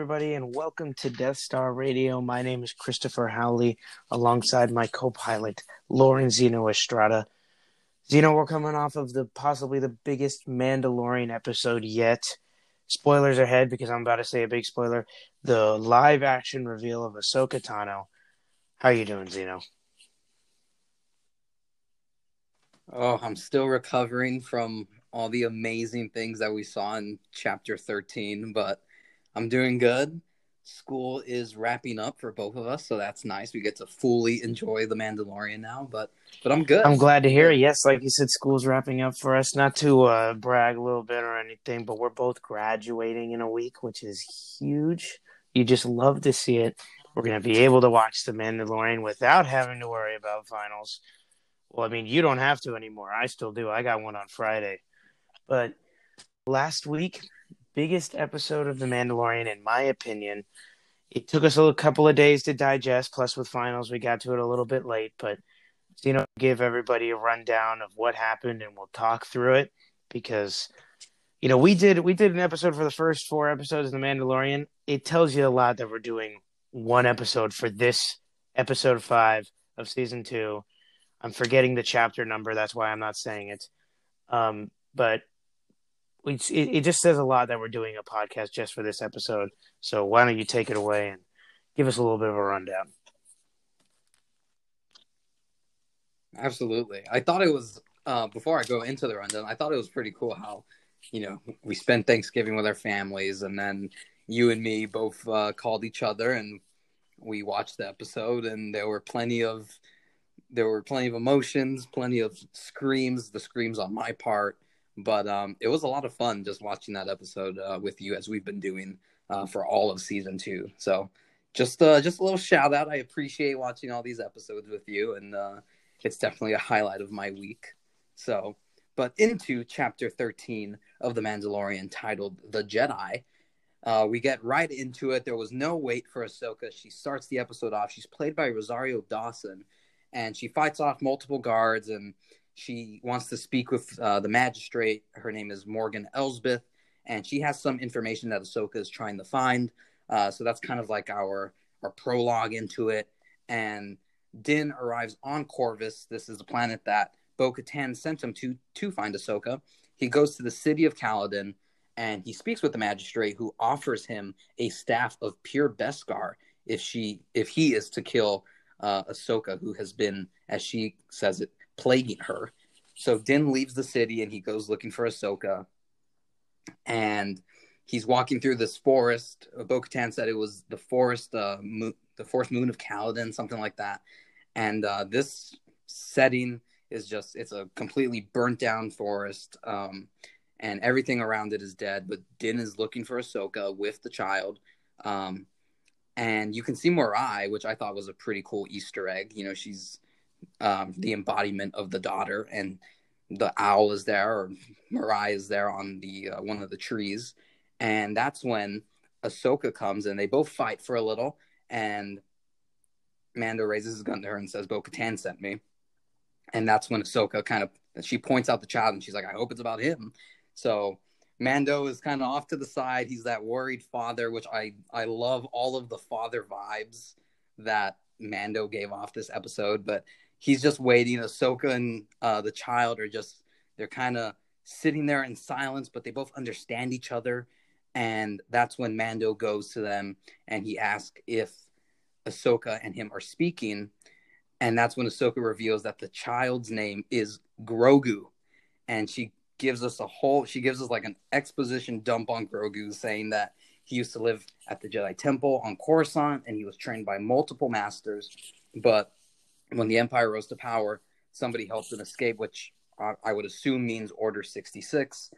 everybody, and welcome to Death Star Radio. My name is Christopher Howley, alongside my co-pilot Lauren Zeno Estrada. Zeno, we're coming off of the possibly the biggest Mandalorian episode yet. Spoilers ahead because I'm about to say a big spoiler. The live action reveal of Ahsoka Tano. How you doing, Zeno? Oh, I'm still recovering from all the amazing things that we saw in chapter 13, but I'm doing good. School is wrapping up for both of us, so that's nice. We get to fully enjoy the Mandalorian now, but but I'm good. I'm glad to hear it. Yes, like you said, school's wrapping up for us. Not to uh, brag a little bit or anything, but we're both graduating in a week, which is huge. You just love to see it. We're gonna be able to watch the Mandalorian without having to worry about finals. Well, I mean, you don't have to anymore. I still do. I got one on Friday. But last week, biggest episode of The Mandalorian, in my opinion. It took us a couple of days to digest. Plus, with finals, we got to it a little bit late. But you know, give everybody a rundown of what happened, and we'll talk through it because you know we did we did an episode for the first four episodes of The Mandalorian. It tells you a lot that we're doing one episode for this episode five of season two. I'm forgetting the chapter number. That's why I'm not saying it. Um, but it, it just says a lot that we're doing a podcast just for this episode. So why don't you take it away and give us a little bit of a rundown? Absolutely. I thought it was uh, before I go into the rundown. I thought it was pretty cool how you know we spent Thanksgiving with our families, and then you and me both uh, called each other and we watched the episode, and there were plenty of there were plenty of emotions, plenty of screams. The screams on my part but um, it was a lot of fun just watching that episode uh, with you as we've been doing uh, for all of season two. So just uh, just a little shout out. I appreciate watching all these episodes with you, and uh, it's definitely a highlight of my week. So, but into chapter thirteen of the Mandalorian, titled "The Jedi." Uh, we get right into it. There was no wait for Ahsoka. She starts the episode off. She's played by Rosario Dawson, and she fights off multiple guards and she wants to speak with uh, the magistrate. Her name is Morgan Elsbeth, and she has some information that Ahsoka is trying to find. Uh, so that's kind of like our our prologue into it. And Din arrives on Corvus. This is the planet that Bo Katan sent him to to find Ahsoka. He goes to the city of Calodan and he speaks with the magistrate who offers him a staff of pure Beskar if she if he is to kill uh, Ahsoka, who has been, as she says it, plaguing her. So Din leaves the city and he goes looking for Ahsoka. And he's walking through this forest. Bo Katan said it was the forest, uh, mo- the forest moon of Calodan, something like that. And uh, this setting is just, it's a completely burnt down forest. Um, and everything around it is dead. But Din is looking for Ahsoka with the child. Um, and you can see Morai, which I thought was a pretty cool Easter egg. You know, she's um, the embodiment of the daughter, and the owl is there, or Morai is there on the uh, one of the trees, and that's when Ahsoka comes and they both fight for a little, and Mando raises his gun to her and says, "Bo Katan sent me," and that's when Ahsoka kind of she points out the child and she's like, "I hope it's about him." So Mando is kind of off to the side. He's that worried father, which I I love all of the father vibes that Mando gave off this episode, but he's just waiting. Ahsoka and uh, the child are just they're kind of sitting there in silence, but they both understand each other. And that's when Mando goes to them and he asks if Ahsoka and him are speaking. And that's when Ahsoka reveals that the child's name is Grogu. And she gives us a whole, she gives us like an exposition dump on Grogu, saying that he used to live at the Jedi Temple on Coruscant and he was trained by multiple masters. But when the Empire rose to power, somebody helped him escape, which I would assume means Order 66.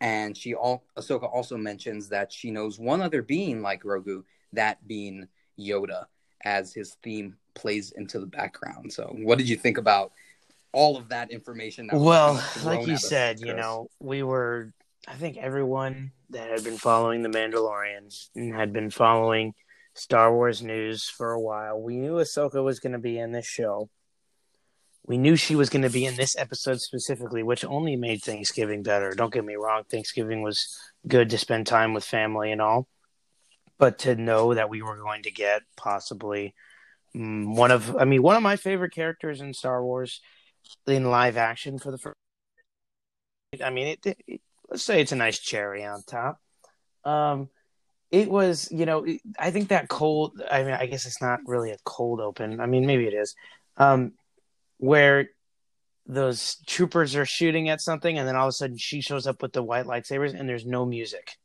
And she all Ahsoka also mentions that she knows one other being like Grogu, that being Yoda, as his theme plays into the background. So, what did you think about all of that information? That well, like you said, you know, we were. I think everyone that had been following the Mandalorian and had been following Star Wars news for a while. We knew Ahsoka was going to be in this show. We knew she was going to be in this episode specifically, which only made Thanksgiving better. Don't get me wrong, Thanksgiving was good to spend time with family and all. but to know that we were going to get possibly mm, one of, I mean, one of my favorite characters in Star Wars in live action for the first. I mean, it, it, let's say it's a nice cherry on top. Um, it was, you know, I think that cold. I mean, I guess it's not really a cold open. I mean, maybe it is, um, where those troopers are shooting at something, and then all of a sudden she shows up with the white lightsabers, and there's no music.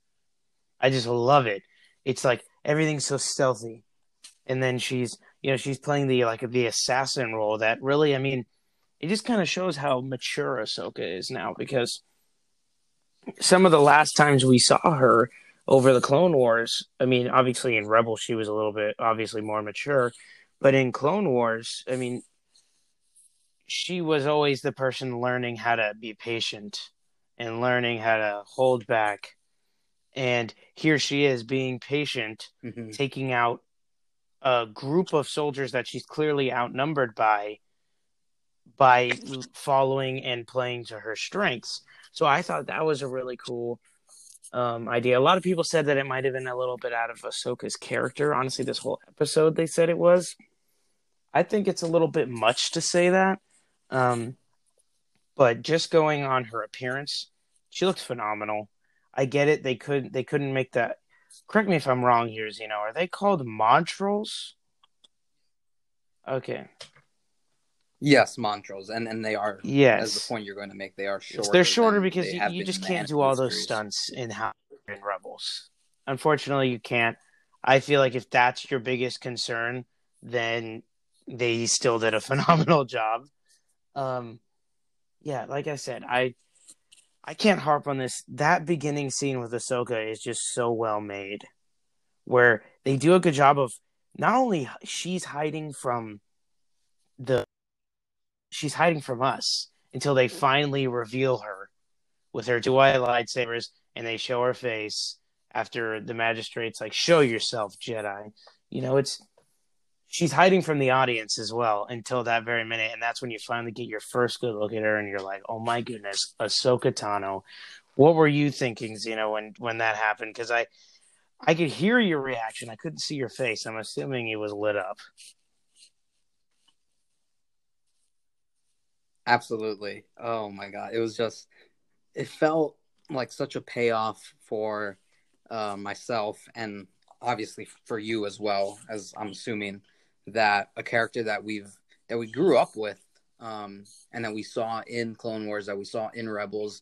I just love it. It's like everything's so stealthy, and then she's, you know, she's playing the like the assassin role. That really, I mean, it just kind of shows how mature Ahsoka is now because some of the last times we saw her over the Clone Wars, I mean, obviously in Rebels she was a little bit obviously more mature, but in Clone Wars, I mean, she was always the person learning how to be patient and learning how to hold back. And here she is being patient, mm-hmm. taking out a group of soldiers that she's clearly outnumbered by by following and playing to her strengths. So I thought that was a really cool um, idea. A lot of people said that it might have been a little bit out of Ahsoka's character. Honestly, this whole episode they said it was. I think it's a little bit much to say that. Um, but just going on her appearance, she looks phenomenal. I get it. They couldn't. they couldn't make that. Correct me if I'm wrong here, Zeno. Are they called Montrals? Okay. Yes, Montrals, and and they are. Yes, as the point you're going to make, they are shorter. They're shorter because you, you just can't do all those stunts in how in Rebels. Unfortunately, you can't. I feel like if that's your biggest concern, then they still did a phenomenal job. Um, yeah, like I said, I I can't harp on this. That beginning scene with Ahsoka is just so well made, where they do a good job of not only she's hiding from the she's hiding from us until they finally reveal her with her two lightsabers and they show her face after the magistrate's like, "Show yourself, Jedi." You know, it's she's hiding from the audience as well until that very minute, and that's when you finally get your first good look at her, and you're like, "Oh my goodness, Ahsoka Tano." What were you thinking, Zeno, when when that happened? Because I, I could hear your reaction. I couldn't see your face. I'm assuming it was lit up. Absolutely. Oh my god, it was just it felt like such a payoff for uh, myself and obviously for you as well as I'm assuming that a character that we've that we grew up with um, and that we saw in Clone Wars that we saw in Rebels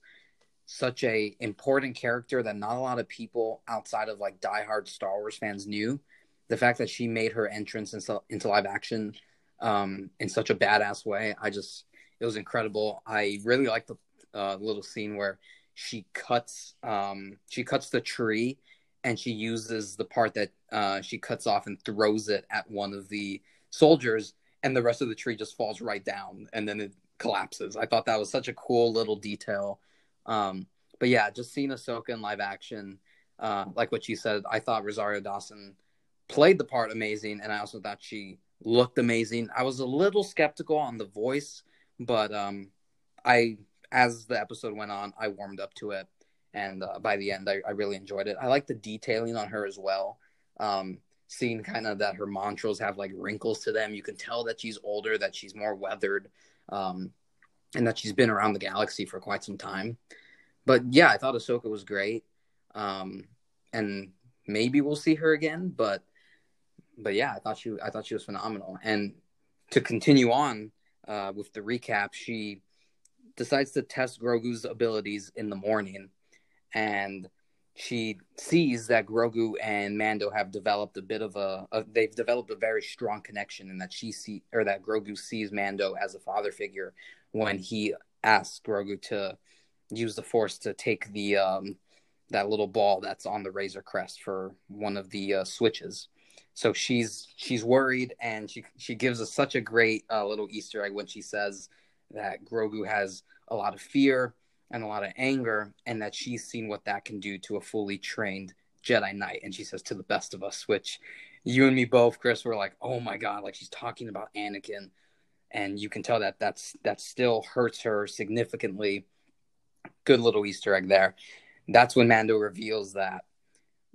such a important character that not a lot of people outside of like diehard Star Wars fans knew. The fact that she made her entrance into, into live action um, in such a badass way, I just it was incredible. I really liked the uh, little scene where she cuts um, she cuts the tree and she uses the part that uh, she cuts off and throws it at one of the soldiers and the rest of the tree just falls right down and then it collapses. I thought that was such a cool little detail. Um, but yeah, just seeing Ahsoka in live action, uh, like what you said, I thought Rosario Dawson played the part amazing, and I also thought she looked amazing. I was a little skeptical on the voice but um, I as the episode went on, I warmed up to it, and uh, by the end, I, I really enjoyed it. I like the detailing on her as well. Um, seeing kind of that her montrals have like wrinkles to them. You can tell that she's older, that she's more weathered, um, and that she's been around the galaxy for quite some time. But yeah, I thought Ahsoka was great, um, and maybe we'll see her again. But but yeah, I thought she I thought she was phenomenal. And to continue on, uh, with the recap, she decides to test Grogu's abilities in the morning, and she sees that Grogu and Mando have developed a bit of a, a they've developed a very strong connection, and that she see or that Grogu sees Mando as a father figure when he asks Grogu to use the Force to take the um, that little ball that's on the Razor Crest for one of the uh, switches. So she's she's worried and she she gives us such a great uh, little easter egg when she says that grogu has a lot of fear and a lot of anger and that she's seen what that can do to a fully trained jedi knight. And she says to the best of us which you and me both chris were like oh my god like she's talking about anakin. And you can tell that that's that still hurts her significantly. Good little easter egg there. That's when mando reveals that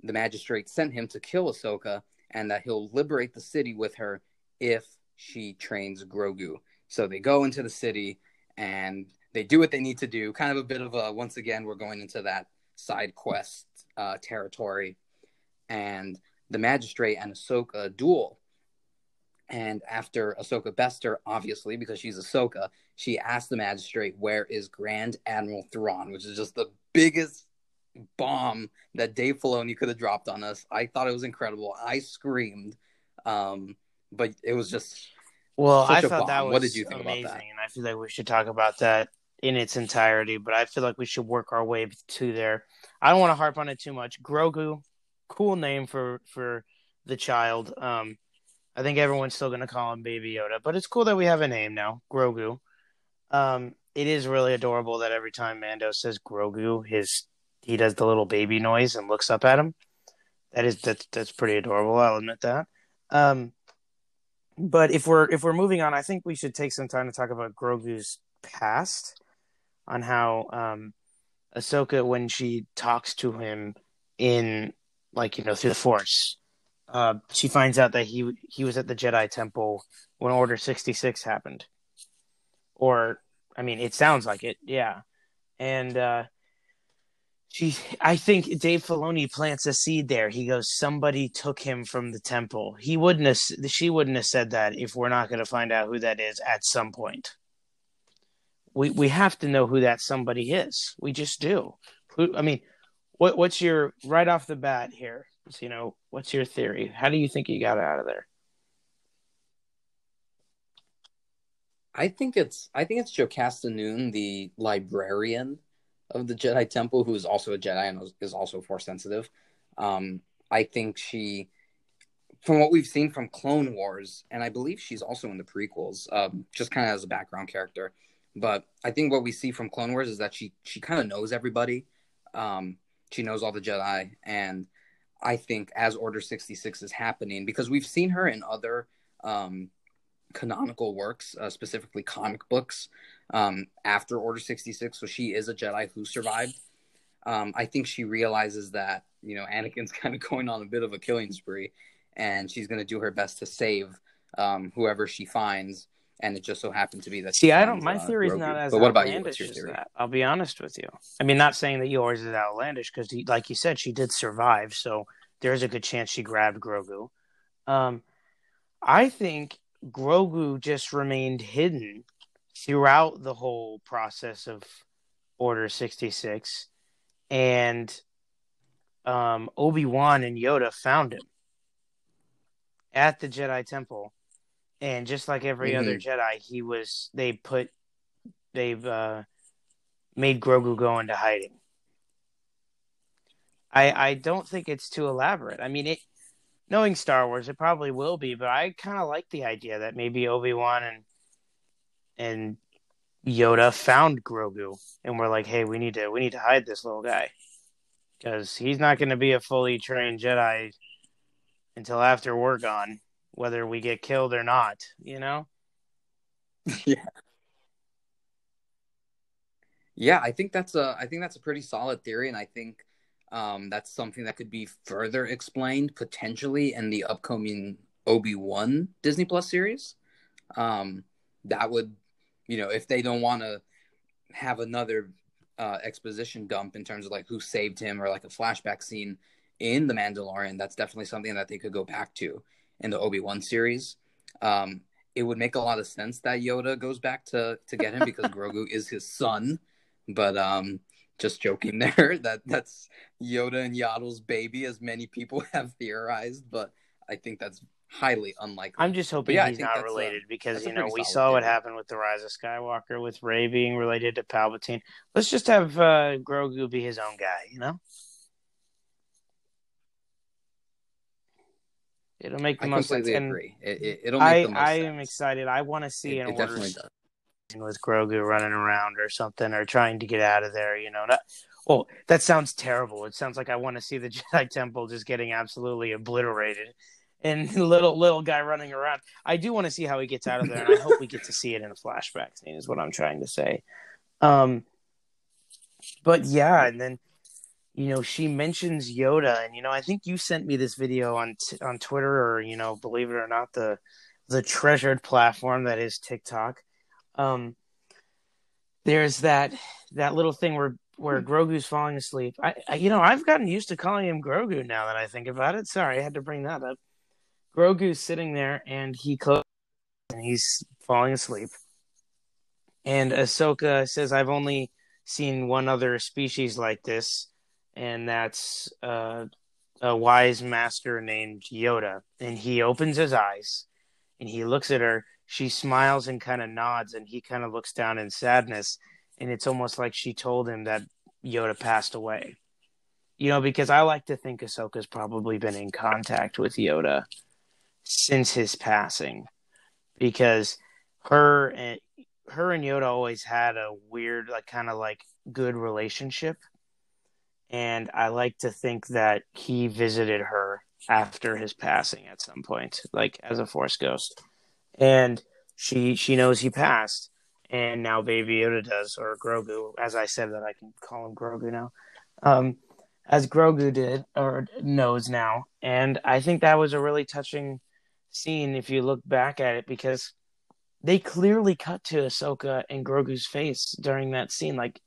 the magistrate sent him to kill Ahsoka, and that he'll liberate the city with her if she trains Grogu. So they go into the city and they do what they need to do. Kind of a bit of a once again we're going into that side quest uh, territory, and the magistrate and Ahsoka duel. And after Ahsoka Bester, obviously because she's Ahsoka, she asks the magistrate, "Where is Grand Admiral Thrawn?" Which is just the biggest bomb that Dave Filoni could have dropped on us. I thought it was incredible. I screamed, um, but it was just well. I thought that was What did you think about amazing, that? and I feel like we should talk about that in its entirety. But I feel like we should work our way to there. I don't want to harp on it too much. Grogu, cool name for for the child. Um, I think everyone's still gonna call him Baby Yoda, but it's cool that we have a name now, Grogu. Um, it is really adorable that every time Mando says Grogu, his he does the little baby noise and looks up at him. That is that's that's pretty adorable. I'll admit that. Um, but if we're if we're moving on, I think we should take some time to talk about Grogu's past, on how um, Ahsoka when she talks to him in like you know through the Force, uh, she finds out that he he was at the Jedi Temple when Order sixty six happened, or I mean, it sounds like it, yeah, and. uh she, I think Dave Filoni plants a seed there. He goes, somebody took him from the temple. He wouldn't have, she wouldn't have said that if we're not going to find out who that is at some point. We we have to know who that somebody is. We just do. Who, I mean, what what's your right off the bat here? You know, what's your theory? How do you think he got out of there? I think it's I think it's Jocasta Nu, the librarian of the Jedi Temple, who is also a Jedi and is also force sensitive. Um, I think she, from what we've seen from Clone Wars, and I believe she's also in the prequels, um, just kind of as a background character. But I think what we see from Clone Wars is that she she kind of knows everybody. Um, she knows all the Jedi, and I think as Order sixty six is happening, because we've seen her in other um, canonical works, uh, specifically comic books, um, after Order 66. So she is a Jedi who survived. Um, I think she realizes that, you know, Anakin's kind of going on a bit of a killing spree and she's going to do her best to save um, whoever she finds. And it just so happened to be that. See, I don't. My uh, theory is not as But what about you? outlandish What's your as theory? that. I'll be honest with you. I mean, not saying that yours is outlandish because, like you said, she did survive, so there's a good chance she grabbed Grogu. Um, I think Grogu just remained hidden throughout the whole process of Order sixty six, and um, Obi Wan and Yoda found him at the Jedi Temple, and just like every other Jedi, he was they put they've uh, made Grogu go into hiding. I I don't think it's too elaborate. I mean, it knowing Star Wars, it probably will be, but I kind of like the idea that maybe Obi Wan and and Yoda found Grogu, and we're like, hey, we need to we need to hide this little guy because he's not going to be a fully trained Jedi until after we're gone, whether we get killed or not. You know. Yeah, Yeah, I think that's a I think that's a pretty solid theory, and I think um, that's something that could be further explained potentially in the upcoming Obi Wan Disney Plus series. Um, that would, you know, if they don't want to have another uh, exposition dump in terms of like who saved him or like a flashback scene in the Mandalorian, that's definitely something that they could go back to in the Obi Wan series. Um, it would make a lot of sense that Yoda goes back to to get him because Grogu is his son. But um, just joking there. That that's Yoda and Yaddle's baby, as many people have theorized. But I think that's highly unlikely. I'm just hoping yeah, he's not a- related because you know we saw what happened with the Rise of Skywalker with Rey being related to Palpatine. Let's just have uh, Grogu be his own guy. You know, it'll make the I most sense. completely agree. It, make I the most I sense. am excited. I want to see It, an it order with Grogu running around or something or trying to get out of there. You know, not, well, that sounds terrible. It sounds like I want to see the Jedi Temple just getting absolutely obliterated. And little little guy running around. I do want to see how he gets out of there, and I hope we get to see it in a flashback scene. Is what I'm trying to say. Um, but yeah, and then you know, she mentions Yoda, and you know, I think you sent me this video on t- on Twitter, or you know, believe it or not, the the treasured platform that is TikTok. Um, there's that that little thing where where Grogu's falling asleep. I, I, you know I've gotten used to calling him Grogu now that I think about it. Sorry, I had to bring that up. Grogu's sitting there and he closes and he's falling asleep. And Ahsoka says, "I've only seen one other species like this, and that's uh, a wise master named Yoda." And he opens his eyes and he looks at her. She smiles and kind of nods, and he kind of looks down in sadness. And it's almost like she told him that Yoda passed away. You know, because I like to think Ahsoka's probably been in contact with Yoda since his passing, because her and her and Yoda always had a weird, like, kind of like good relationship. And I like to think that he visited her after his passing at some point, like as a Force ghost. And she she knows he passed, and now Baby Yoda does, or Grogu, as I said that I can call him Grogu now, um, as Grogu did or knows now. And I think that was a really touching scene if you look back at it because they clearly cut to Ahsoka and Grogu's face during that scene. Like,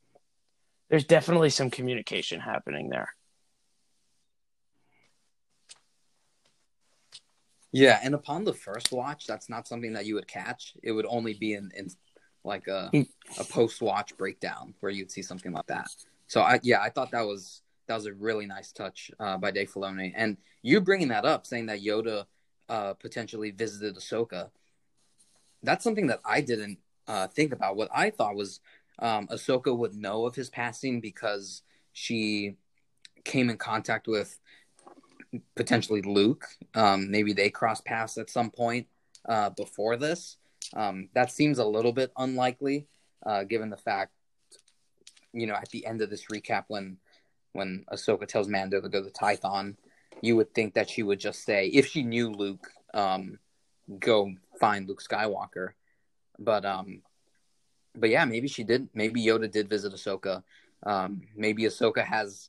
there's definitely some communication happening there. Yeah, and upon the first watch, that's not something that you would catch. It would only be in, in like a a post watch breakdown where you'd see something like that. So I yeah, I thought that was that was a really nice touch uh, by Dave Filoni. And you bringing that up, saying that Yoda uh, potentially visited Ahsoka, that's something that I didn't uh, think about. What I thought was um, Ahsoka would know of his passing because she came in contact with potentially Luke. Um, maybe they crossed paths at some point uh, before this. Um, that seems a little bit unlikely, uh, given the fact, you know, at the end of this recap, when when Ahsoka tells Mando to go to Tython, you would think that she would just say, if she knew Luke, um, go find Luke Skywalker. But um, but yeah, maybe she did. Maybe Yoda did visit Ahsoka. Um, maybe Ahsoka has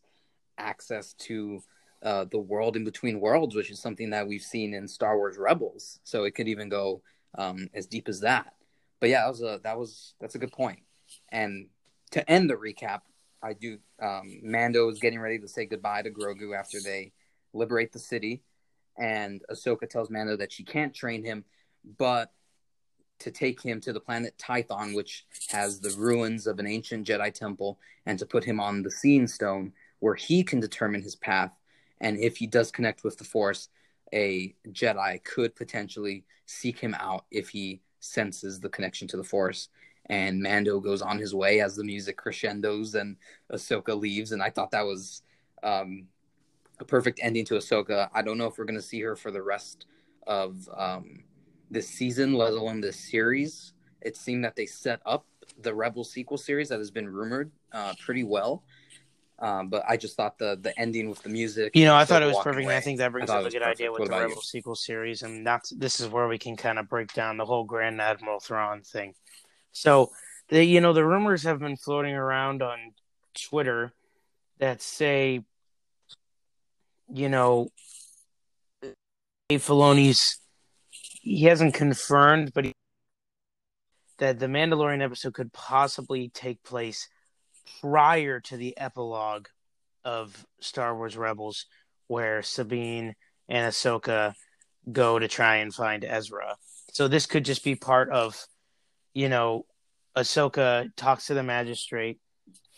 access to uh, the world in between worlds, which is something that we've seen in Star Wars Rebels. So it could even go um, as deep as that. But yeah, that was a that was that's a good point. And to end the recap, I do. Um, Mando is getting ready to say goodbye to Grogu after they liberate the city, and Ahsoka tells Mando that she can't train him, but to take him to the planet Tython, which has the ruins of an ancient Jedi temple, and to put him on the Seeing Stone, where he can determine his path. And if he does connect with the Force, a Jedi could potentially seek him out if he senses the connection to the Force. And Mando goes on his way as the music crescendos and Ahsoka leaves. And I thought that was um, a perfect ending to Ahsoka. I don't know if we're going to see her for the rest of um, this season, let alone this series. It seemed that they set up the Rebel sequel series that has been rumored uh, pretty well. Um, but I just thought the the ending with the music. You know, I thought it was perfect. Away, I think that brings up a good idea with what the Rebel you? sequel series, and that's this is where we can kind of break down the whole Grand Admiral Thrawn thing. So, the you know the rumors have been floating around on Twitter that say, you know, Dave Filoni's he hasn't confirmed, but he, that the Mandalorian episode could possibly take place prior to the epilogue of Star Wars Rebels, where Sabine and Ahsoka go to try and find Ezra. So this could just be part of, you know, Ahsoka talks to the magistrate,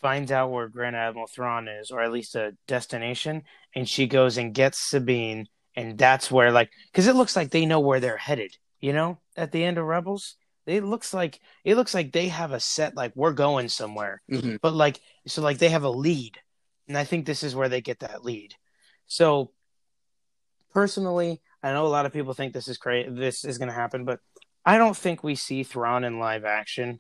finds out where Grand Admiral Thrawn is, or at least a destination, and she goes and gets Sabine, and that's where, like, because it looks like they know where they're headed. You know, at the end of Rebels, it looks like it looks like they have a set like we're going somewhere mm-hmm. but like so like they have a lead and i think this is where they get that lead so personally i know a lot of people think this is crazy this is going to happen but i don't think we see Thrawn in live action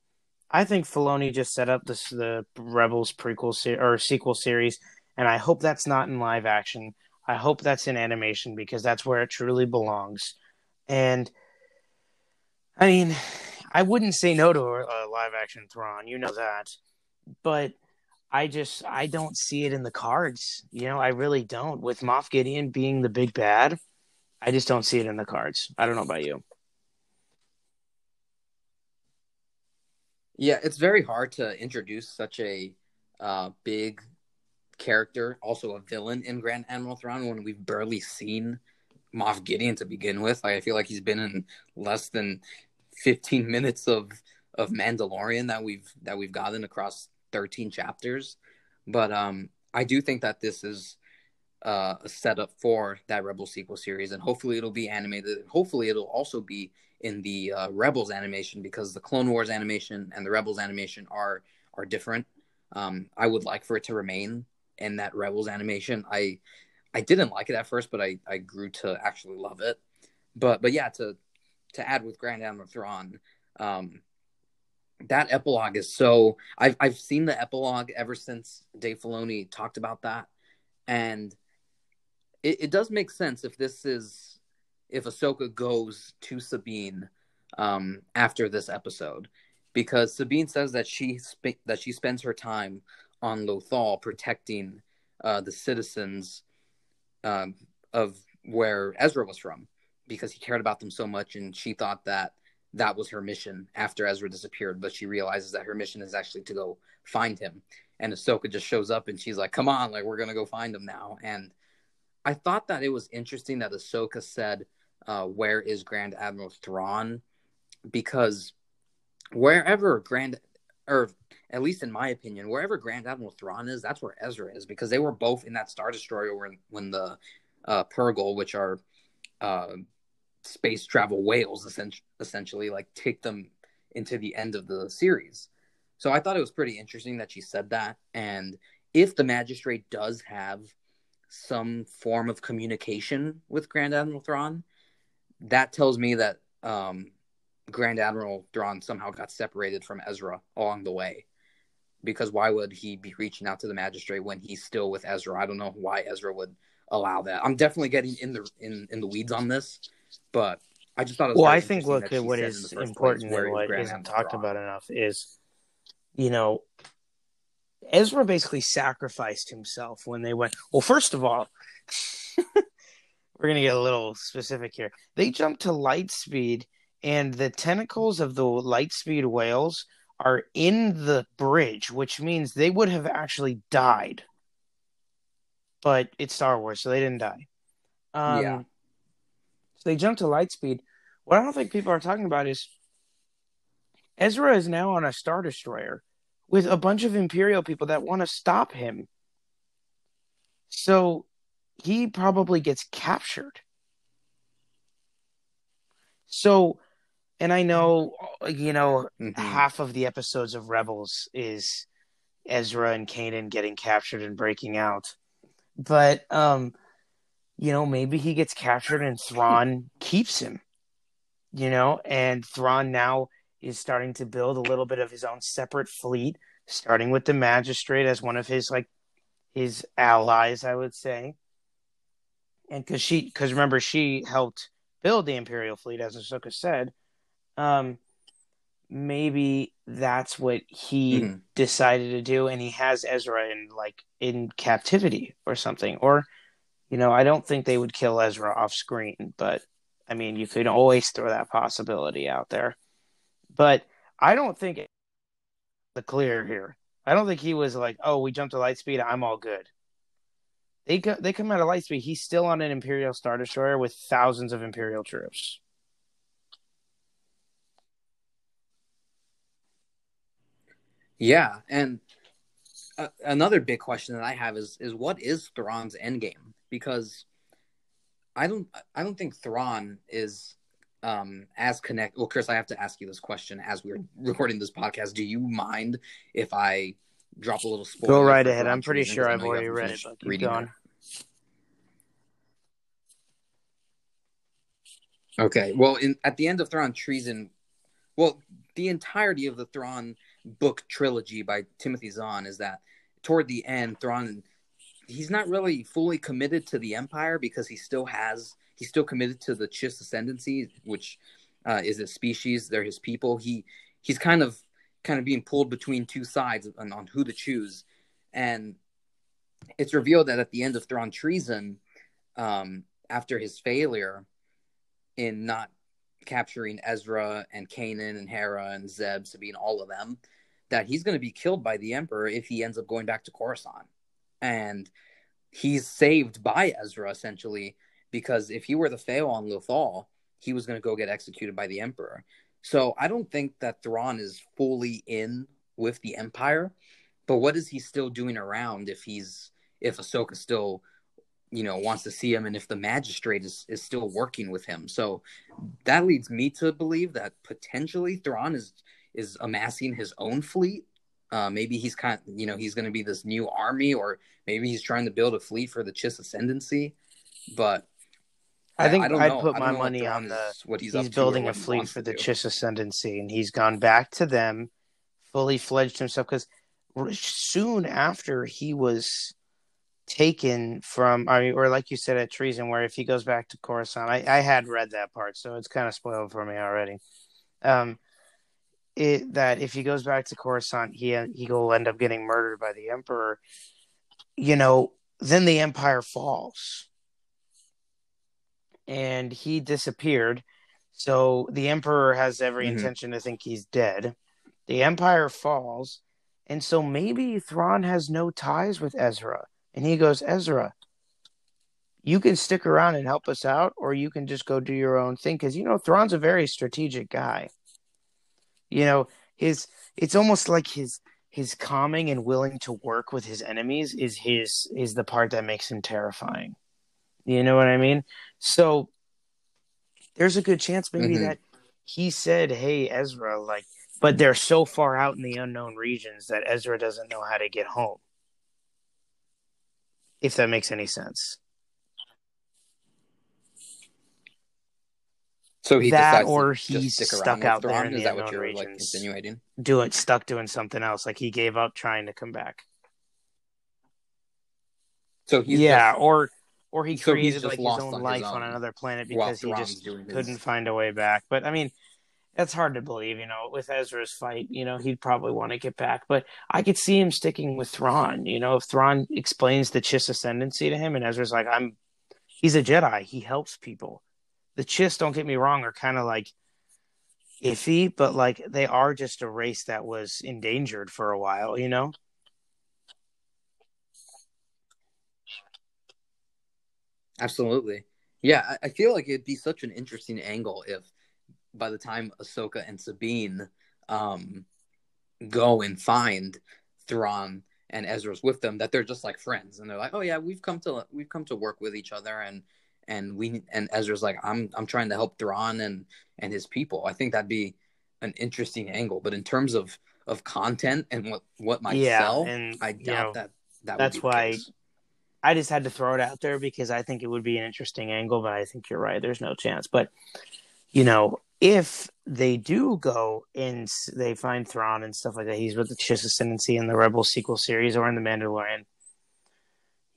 i think Filoni just set up this the rebels prequel se- or sequel series and i hope that's not in live action i hope that's in animation because that's where it truly belongs and i mean I wouldn't say no to a live action Thrawn. You know that, but I just I don't see it in the cards. You know, I really don't. With Moff Gideon being the big bad, I just don't see it in the cards. I don't know about you. Yeah, it's very hard to introduce such a uh, big character, also a villain in Grand Admiral Thrawn when we've barely seen Moff Gideon to begin with. Like, I feel like he's been in less than 15 minutes of of Mandalorian that we've that we've gotten across 13 chapters. But um I do think that this is uh, a setup for that Rebel sequel series, and hopefully it'll be animated. Hopefully it'll also be in the uh, Rebels animation because the Clone Wars animation and the Rebels animation are are different. Um, I would like for it to remain in that Rebels animation. I I didn't like it at first, but I I grew to actually love it. But but yeah, to to add with Grand Admiral Thrawn, um, that epilogue is so. I've I've seen the epilogue ever since Dave Filoni talked about that, and it, it does make sense if this is if Ahsoka goes to Sabine um, after this episode, because Sabine says that she sp- that she spends her time on Lothal protecting uh, the citizens um, of where Ezra was from, because he cared about them so much, and she thought that that was her mission after Ezra disappeared. But she realizes that her mission is actually to go find him, and Ahsoka just shows up, and she's like, "Come on, like we're gonna go find him now." And I thought that it was interesting that Ahsoka said, uh, "Where is Grand Admiral Thrawn?" Because wherever Grand, or at least in my opinion, wherever Grand Admiral Thrawn is, that's where Ezra is because they were both in that Star Destroyer when when the uh, Purrgil, which are uh, space travel whales, essentially, like take them into the end of the series. So I thought it was pretty interesting that she said that. And if the magistrate does have some form of communication with Grand Admiral Thrawn, that tells me that um, Grand Admiral Thrawn somehow got separated from Ezra along the way. Because why would he be reaching out to the magistrate when he's still with Ezra? I don't know why Ezra would allow that. I'm definitely getting in the in in the weeds on this, but I just thought. well, I think look at what is important and what isn't talked about enough is, you know, Ezra basically sacrificed himself when they went. Well, first of all, we're gonna get a little specific here. They jumped to light speed, and the tentacles of the light speed whales are in the bridge, which means they would have actually died. But it's Star Wars, so they didn't die. Um, yeah. So they jumped to light speed. What I don't think people are talking about is Ezra is now on a Star Destroyer with a bunch of Imperial people that want to stop him. So he probably gets captured. So, and I know, you know, mm-hmm. half of the episodes of Rebels is Ezra and Kanan getting captured and breaking out. But, um, you know, maybe he gets captured and Thrawn keeps him, you know, and Thrawn now is starting to build a little bit of his own separate fleet, starting with the magistrate as one of his like his allies, I would say. And because she, because remember, she helped build the Imperial fleet, as Ahsoka said. Um, maybe that's what he mm-hmm. decided to do, and he has Ezra in like in captivity or something, or you know, I don't think they would kill Ezra off screen, but I mean, you could always throw that possibility out there. But I don't think the clear here. I don't think he was like, "Oh, we jumped to light speed. I'm all good." They go, they come out of light speed. He's still on an Imperial Star Destroyer with thousands of Imperial troops. Yeah, and uh, another big question that I have is is what is Thrawn's endgame? Because I don't I don't think Thrawn is um as connect well chris i have to ask you this question as we're recording this podcast. Do you mind if i drop a little spoiler go right ahead. I'm pretty sure i've already read it but reading it. okay well in at the end of thrawn treason well the entirety of the thrawn book trilogy by timothy zahn is that toward the end thrawn he's not really fully committed to the empire because he still has he's still committed to the Chiss ascendancy, which uh, is a species. They're his people. He he's kind of kind of being pulled between two sides on, on who to choose. and it's revealed that at the end of Thrawn treason, um, after his failure in not capturing Ezra and Kanan and Hera and Zeb, Sabine, all of them, that he's going to be killed by the Emperor if he ends up going back to Coruscant. And he's saved by Ezra essentially because if he were the fail on Lothal, he was going to go get executed by the Emperor. So I don't think that Thrawn is fully in with the Empire, but what is he still doing around if he's if Ahsoka still you know wants to see him and if the magistrate is, is still working with him so that leads me to believe that potentially Thrawn is is amassing his own fleet uh, maybe he's kind of, you know he's going to be this new army or maybe he's trying to build a fleet for the chiss ascendancy but I think I I'd put my money on the what he's, he's building a fleet for the do. Chiss Ascendancy, and he's gone back to them, fully fledged himself. Because soon after he was taken from, I mean, or like you said at treason, where if he goes back to Coruscant, I, I had read that part, so it's kind of spoiled for me already. Um, it that if he goes back to Coruscant, he he will end up getting murdered by the Emperor. You know, then the Empire falls and he disappeared. So the Emperor has every Mhm. intention to think he's dead. The Empire falls, and so maybe Thrawn has no ties with Ezra. And he goes, Ezra, you can stick around and help us out, or you can just go do your own thing. Because you know, Thrawn's a very strategic guy. You know, his it's almost like his his calming and willing to work with his enemies is his is the part that makes him terrifying. You know what I mean? So there's a good chance maybe Mhm. that he said, "Hey Ezra," like, but they're so far out in the unknown regions that Ezra doesn't know how to get home. If that makes any sense. So he That or to he's stuck out there in Is the that what unknown you're like regions. insinuating? Doing stuck doing something else, like he gave up trying to come back. So he's yeah, just- or or he So created like his own on his life on another planet because he just couldn't find a way back. But I mean, that's hard to believe. You know, with Ezra's fight, you know, he'd probably want to get back. But I could see him sticking with Thrawn. You know, if Thrawn explains the Chiss ascendancy to him, and Ezra's like, "I'm," he's a Jedi. He helps people. The Chiss, don't get me wrong, are kind of like iffy, but like they are just a race that was endangered for a while. You know. Absolutely. Yeah, I, feel like it'd be such an interesting angle if by the time Ahsoka and Sabine um, go and find Thrawn and Ezra's with them, that they're just like friends, and they're like, "Oh yeah, we've come to we've come to work with each other," and and we and Ezra's like, "I'm I'm trying to help Thrawn and and his people." I think that'd be an interesting angle, but in terms of of content and what what might Yeah, sell, and, I doubt know, that that that's would be why- case. I just had to throw it out there because I think it would be an interesting angle, but I think you're right. There's no chance. But you know, if they do go and they find Thrawn and stuff like that, he's with the Chiss Ascendancy in the Rebel sequel series or in the Mandalorian.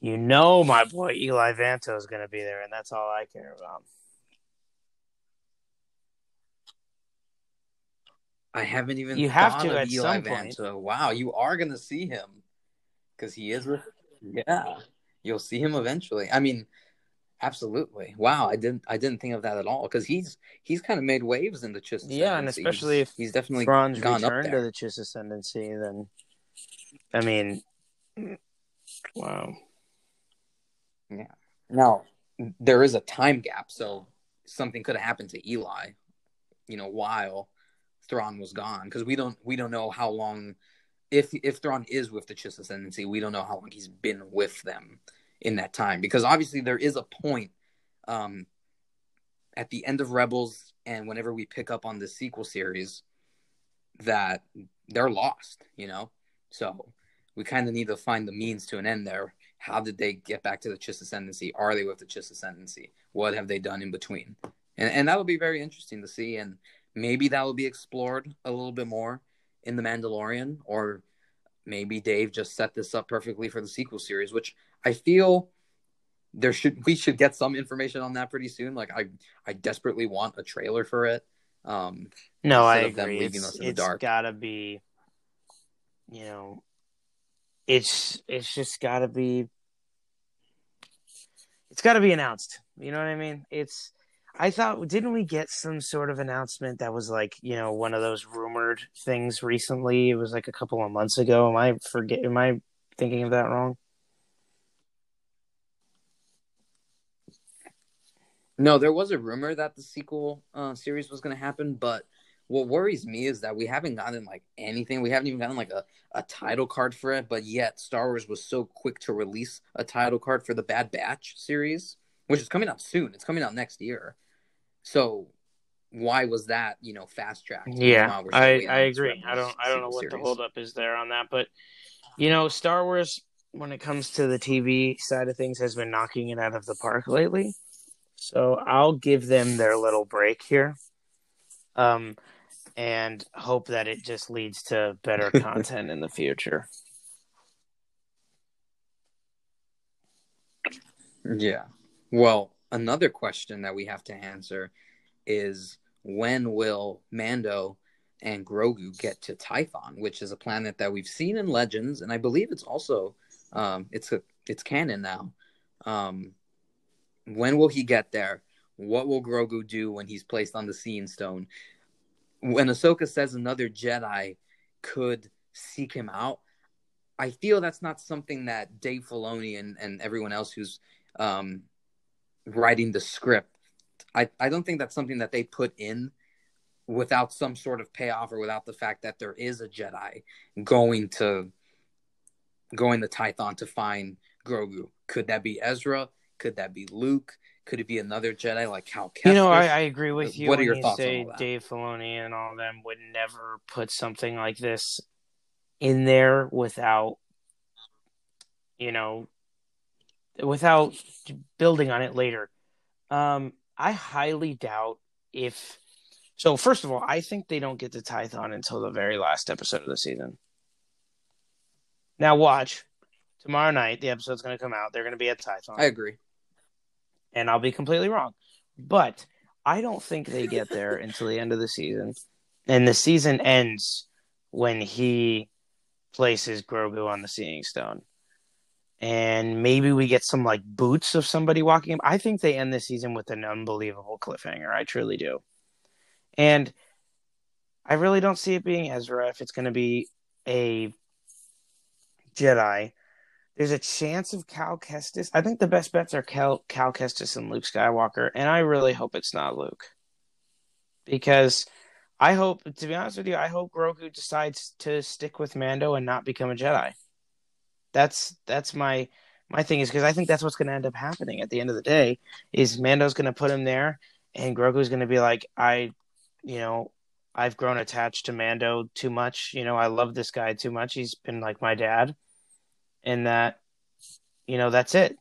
You know, my boy Eli Vanto is going to be there, and that's all I care about. I haven't even. You have thought to at Eli some point. Vanto. Wow, you are gonna see him because he is with. Yeah, you'll see him eventually. I mean, absolutely. Wow, I didn't. I didn't think of that at all because he's he's kind of made waves in the Chiss. Yeah, and especially he's, if he's definitely Thrawn's gone up there. to the Chiss Ascendancy, then I mean, wow. Yeah. Now, there is a time gap, so something could have happened to Eli, you know, while Thrawn was gone, because we don't we don't know how long. If if Thrawn is with the Chiss Ascendancy, we don't know how long he's been with them in that time, because obviously there is a point um, at the end of Rebels, and whenever we pick up on the sequel series, that they're lost, you know. So we kind of need to find the means to an end there. How did they get back to the Chiss Ascendancy? Are they with the Chiss Ascendancy? What have they done in between? And, and that will be very interesting to see. And maybe that will be explored a little bit more in The Mandalorian, or maybe Dave just set this up perfectly for the sequel series, which I feel there should we should get some information on that pretty soon. Like I I desperately want a trailer for it. Um, No, I instead of them agree. leaving It's, us in the dark. gotta be, you know, it's it's just got to be it's got to be announced. You know what I mean? It's I thought didn't we get some sort of announcement that was like, you know, one of those rumored things recently? It was like a couple of months ago. Am I forget am I thinking of that wrong? No, there was a rumor that the sequel uh, series was going to happen, but what worries me is that we haven't gotten like anything. We haven't even gotten like a, a title card for it, but yet Star Wars was so quick to release a title card for the Bad Batch series, which is coming out soon. It's coming out next year. So why was that, you know, fast tracked? Yeah, I, I agree. I don't I don't know what series. the holdup is there on that, but you know, Star Wars when it comes to the TV side of things has been knocking it out of the park lately. So I'll give them their little break here. Um, and hope that it just leads to better content in the future. Yeah. Well, another question that we have to answer is when will Mando and Grogu get to Tython, which is a planet that we've seen in Legends, and I believe it's also um, it's a it's canon now. Um, when will he get there? What will Grogu do when he's placed on the Seeing Stone? when Ahsoka says another Jedi could seek him out, I feel that's not something that Dave Filoni and, and everyone else who's um, writing the script, I, I don't think that's something that they put in without some sort of payoff or without the fact that there is a Jedi going to going to Tython to find Grogu. Could that be Ezra? Could that be Luke? Could it be another Jedi like Cal Kestis? You know, I, I agree with you. What are your you thoughts say on that? Dave Filoni and all them would never put something like this in there without, you know, without building on it later. Um, I highly doubt if. So first of all, I think they don't get to Tython until the very last episode of the season. Now watch. Tomorrow night, the episode's going to come out. They're going to be at Tython. I agree and I'll be completely wrong. But I don't think they get there until the end of the season. And the season ends when he places Grogu on the Seeing Stone. And maybe we get some like boots of somebody walking. I think they end the season with an unbelievable cliffhanger. I truly do. And I really don't see it being Ezra if it's going to be a Jedi. There's a chance of Cal Kestis. I think the best bets are Cal, Cal Kestis and Luke Skywalker, and I really hope it's not Luke. Because I hope, to be honest with you, I hope Grogu decides to stick with Mando and not become a Jedi. That's that's my my thing is because I think that's what's going to end up happening at the end of the day. Is Mando's going to put him there, and Grogu's going to be like, I, you know, I've grown attached to Mando too much. You know, I love this guy too much. He's been like my dad and that you know that's it.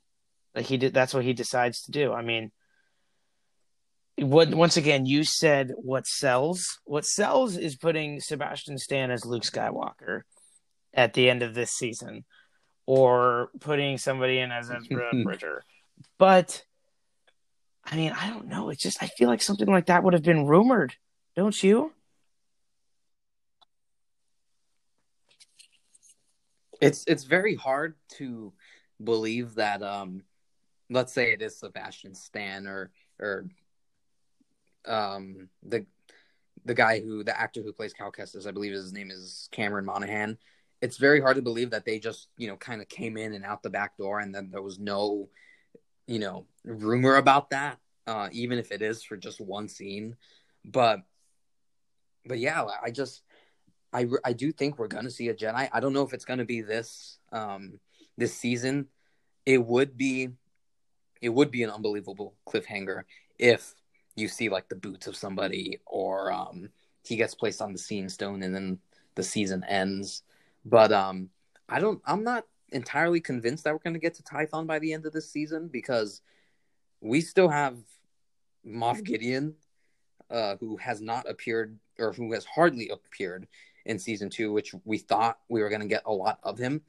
Like he did. That's what he decides to do. I mean, what once again you said what sells. What sells is putting Sebastian Stan as Luke Skywalker at the end of this season, or putting somebody in as Ezra Bridger. But I mean, I don't know. It's just I feel like something like that would have been rumored, don't you? It's it's very hard to believe that um let's say it is Sebastian Stan or or um the the guy who the actor who plays Cal Kestis, I believe his name is Cameron Monaghan. It's very hard to believe that they just, you know, kind of came in and out the back door and then there was no, you know, rumor about that, uh, even if it is for just one scene. But but yeah, I just I, I do think we're gonna see a Jedi. I don't know if it's gonna be this um this season. It would be it would be an unbelievable cliffhanger if you see like the boots of somebody or um he gets placed on the Seeing Stone and then the season ends. But um I don't I'm not entirely convinced that we're gonna get to Tython by the end of this season because we still have Moff Gideon, uh, who has not appeared or who has hardly appeared in season two, which we thought we were going to get a lot of him.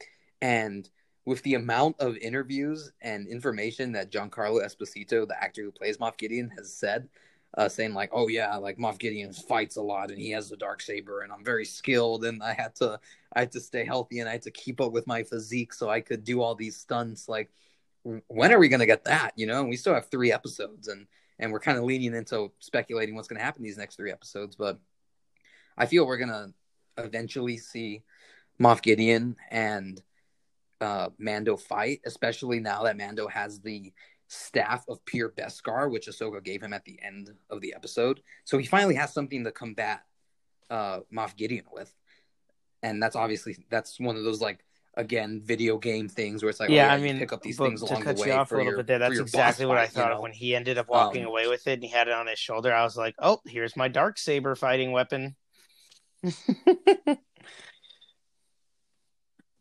And with the amount of interviews and information that Giancarlo Esposito, the actor who plays Moff Gideon, has said, uh, saying like, "Oh yeah, like Moff Gideon fights a lot and he has the dark saber, and I'm very skilled, and I had to I had to stay healthy and I had to keep up with my physique so I could do all these stunts." Like, when are we gonna get that? You know, and we still have three episodes, and and we're kind of leaning into speculating what's gonna happen these next three episodes, but I feel we're gonna eventually see Moff Gideon and uh, Mando fight, especially now that Mando has the staff of pure Beskar, which Ahsoka gave him at the end of the episode. So he finally has something to combat uh, Moff Gideon with, and that's obviously that's one of those like again video game things where it's like yeah, oh, yeah I mean, pick up these things along the way you off a for little your, bit there. That's exactly what I fight, you thought know? of when he ended up walking Um, away with it and he had it on his shoulder. I was like, oh, here's my dark saber fighting weapon.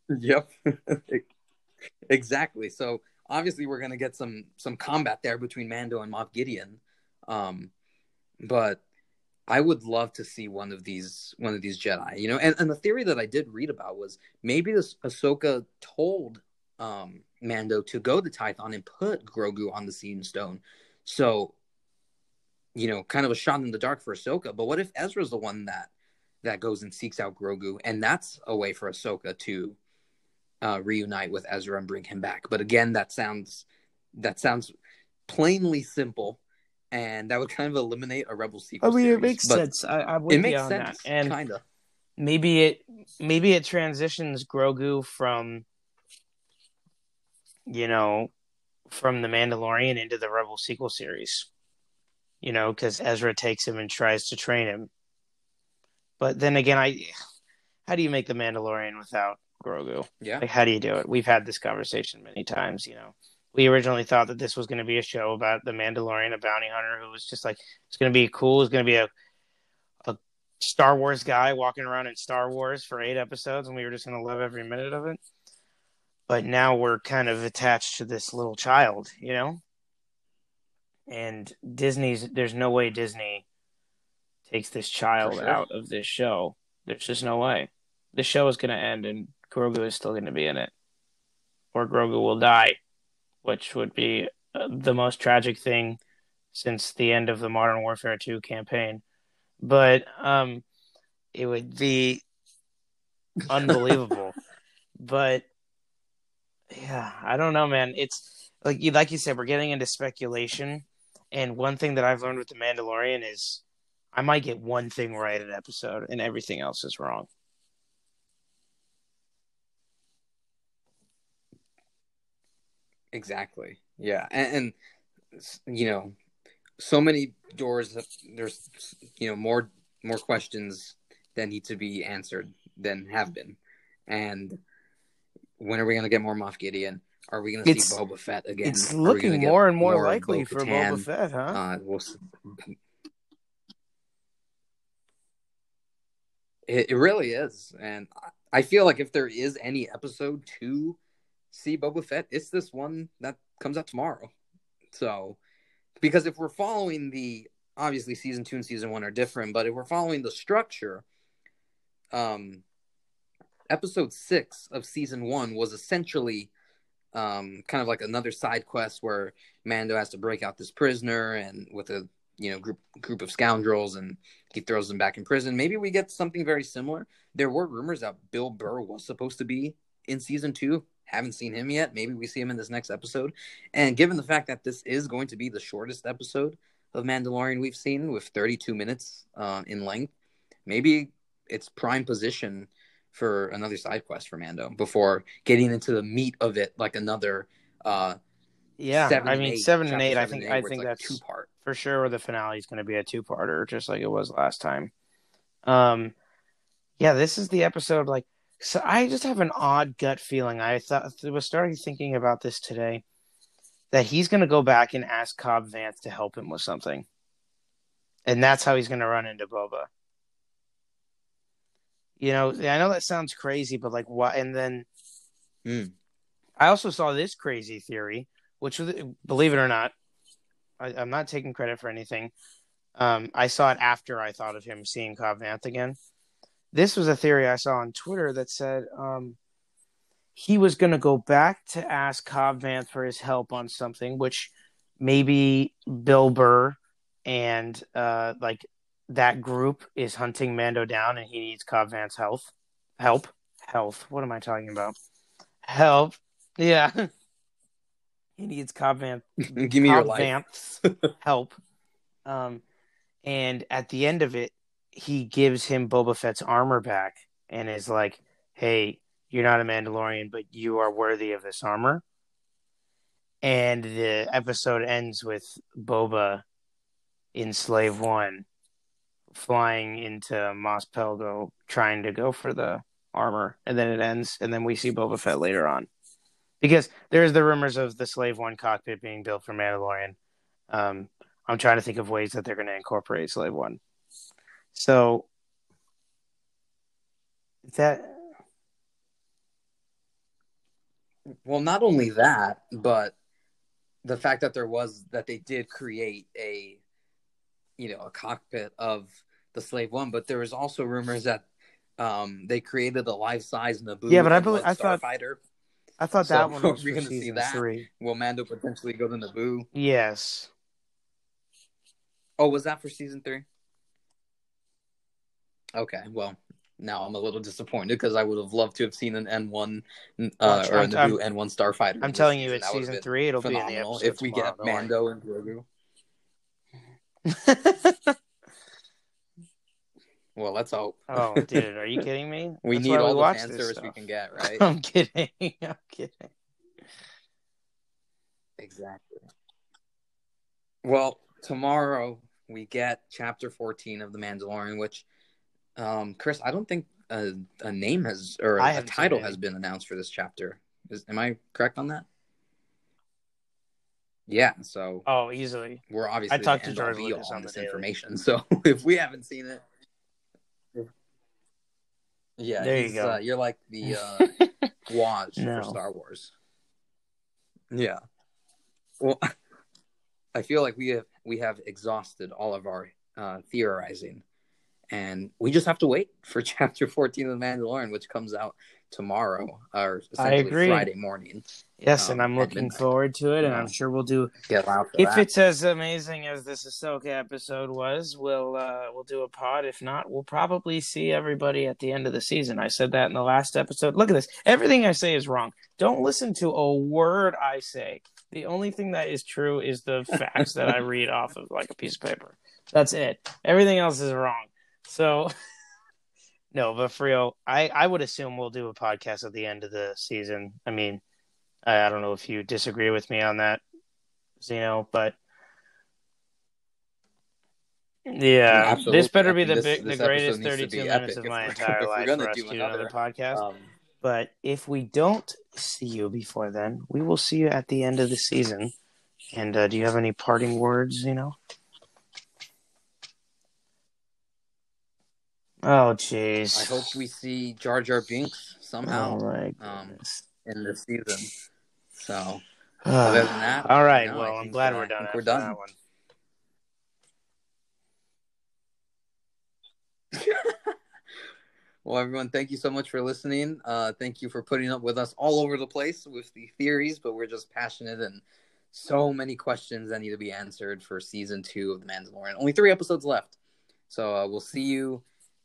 Yep. exactly. So obviously we're gonna get some some combat there between Mando and Moff Gideon. Um but I would love to see one of these one of these Jedi, you know, and, and the theory that I did read about was maybe this Ahsoka told um Mando to go to Tython and put Grogu on the Seeing Stone. So, you know, kind of a shot in the dark for Ahsoka. But what if Ezra's the one that that goes and seeks out Grogu, and that's a way for Ahsoka to uh, reunite with Ezra and bring him back. But again, that sounds that sounds plainly simple, and that would kind of eliminate a Rebel sequel. I sequel. mean, it makes But sense. I, I would It makes sense, that, and kind of. maybe it maybe it transitions Grogu from you know from the Mandalorian into the Rebel sequel series. You know, because Ezra takes him and tries to train him. But then again, I how do you make the Mandalorian without Grogu? Yeah, Like, how do you do it? We've had this conversation many times. You know, we originally thought that this was going to be a show about the Mandalorian, a bounty hunter who was just like it's going to be cool. It's going to be a a Star Wars guy walking around in Star Wars for eight episodes, and we were just going to love every minute of it. But now we're kind of attached to this little child, you know. And Disney's there's no way Disney takes this child sure. out of this show. There's just no way. The show is going to end, and Grogu is still going to be in it, or Grogu will die, which would be uh, the most tragic thing since the end of the Modern Warfare 2 campaign. But um, it would be unbelievable. but yeah, I don't know, man. It's like you like you said, we're getting into speculation. And one thing that I've learned with the Mandalorian is I might get one thing right in an episode, and everything else is wrong. Exactly. Yeah, and, and you know, so many doors. There's you know more more questions that need to be answered than have been, and when are we going to get more Moff Gideon? Are we going to see Boba Fett again? It's gonna looking more and more, of likely for? Boba Fett, huh? Uh, we'll. It, it really is, and I- feel like if there is any episode to see Boba Fett, it's this one that comes out tomorrow. So, because if we're following the obviously season two and season one are different, but if we're following the structure, um, episode six of season one was essentially um kind of like another side quest where Mando has to break out this prisoner and with a you know group group of scoundrels and he throws them back in prison. Maybe we get something very similar. There were rumors that Bill Burr was supposed to be in season two. Haven't seen him yet. Maybe we see him in this next episode. And given the fact that this is going to be the shortest episode of Mandalorian we've seen, with 32 minutes uh, in length, maybe it's prime position for another side quest for Mando before getting into the meat of it, like another. Uh, Yeah, seven I mean eight, seven and eight. I think eight, I think like that's two part. for sure. Where the finale is going to be a two-parter, just like it was last time. Um, yeah, this is the episode. Like, so I just have an odd gut feeling. I thought I was starting thinking about this today that he's going to go back and ask Cobb Vanth to help him with something, and that's how he's going to run into Boba. You know, I know that sounds crazy, but like, what? And then Mm. I also saw this crazy theory, which, believe it or not, I, I'm not taking credit for anything. Um, I saw it after I thought of him seeing Cobb Vanth again. This was a theory I saw on Twitter that said um, he was going to go back to ask Cobb Vanth for his help on something, which maybe Bill Burr and uh, like that group is hunting Mando down, and he needs Cobb Vanth's health, help, health. What am I talking about? Help. Yeah. he needs Cobb Vanth. Give me your life. Vanth's help. Um, and at the end of it, he gives him Boba Fett's armor back and is like, "Hey, you're not a Mandalorian, but you are worthy of this armor." And the episode ends with Boba in Slave One flying into Mos Pelgo trying to go for the armor, and then it ends, and then we see Boba Fett later on. Because there's the rumors of the Slave One cockpit being built for Mandalorian. Um, I'm trying to think of ways that they're going to incorporate Slave One. So that Well, not only that, but the fact that there was that they did create a you know a cockpit of the slave one, but there was also rumors that um, they created a life size Naboo. Yeah, but I believe- I thought- Starfighter. I thought So, that one was we're for gonna see season that? three. Will Mando potentially go to Naboo? Yes. Oh, was that for season three? Okay, well, now I'm a little disappointed because I would have loved to have seen an N1 uh, or a I'm- Naboo N1 Starfighter. I'm telling you, it's season three. It'll be in the episode if we get tomorrow, don't Mando and Grogu. Well, let's hope. oh, dude, are you kidding me? We That's need all the fan this service we can get, right? I'm kidding. I'm kidding. exactly. Well, tomorrow we get chapter 14 of The Mandalorian, which, um, Chris, I don't think a, a name has or I a haven't title has been announced for this chapter. Is, am I correct on that? Yeah, so Oh, easily. we're obviously I talked to end-all, George Lucas on on this daily. information. So if we haven't seen it, yeah, There you go. Uh, you're like the uh, Waj No. for Star Wars. Yeah. Well, I feel like we have we have exhausted all of our uh, theorizing, and we just have to wait for Chapter 14 of the Mandalorian, which comes out tomorrow or I agree. Friday morning. Yes, Um, and I'm looking forward to it, and Yeah. I'm sure we'll do. Get If that. it's as amazing as this Ahsoka episode was, we'll uh, we'll do a pod. If not, we'll probably see everybody at the end of the season. I said that in the last episode. Look at this. Everything I say is wrong. Don't listen to a word I say. The only thing that is true is the facts that I read off of like a piece of paper. That's it. Everything else is wrong. So. No, but for real, I, I would assume we'll do a podcast at the end of the season. I mean, I, I don't know if you disagree with me on that, Zeno, but yeah, Absolutely. this better be I mean, the this- the greatest episode needs to 32 minutes of my entire life for us to do another another, podcast. Um, But if we don't see you before then, we will see you at the end of the season. And uh, do you have any parting words, Zeno? Oh, jeez. I hope we see Jar Jar Binks somehow Oh my um, in this season. So other than that, All right. no, well, I'm glad uh, we're done. we're done. Well, everyone, thank you so much for listening. Uh, thank you for putting up with us all over the place with the theories, but we're just passionate and so many questions that need to be answered for season two of The Mandalorian. Only three episodes left. So uh, we'll see you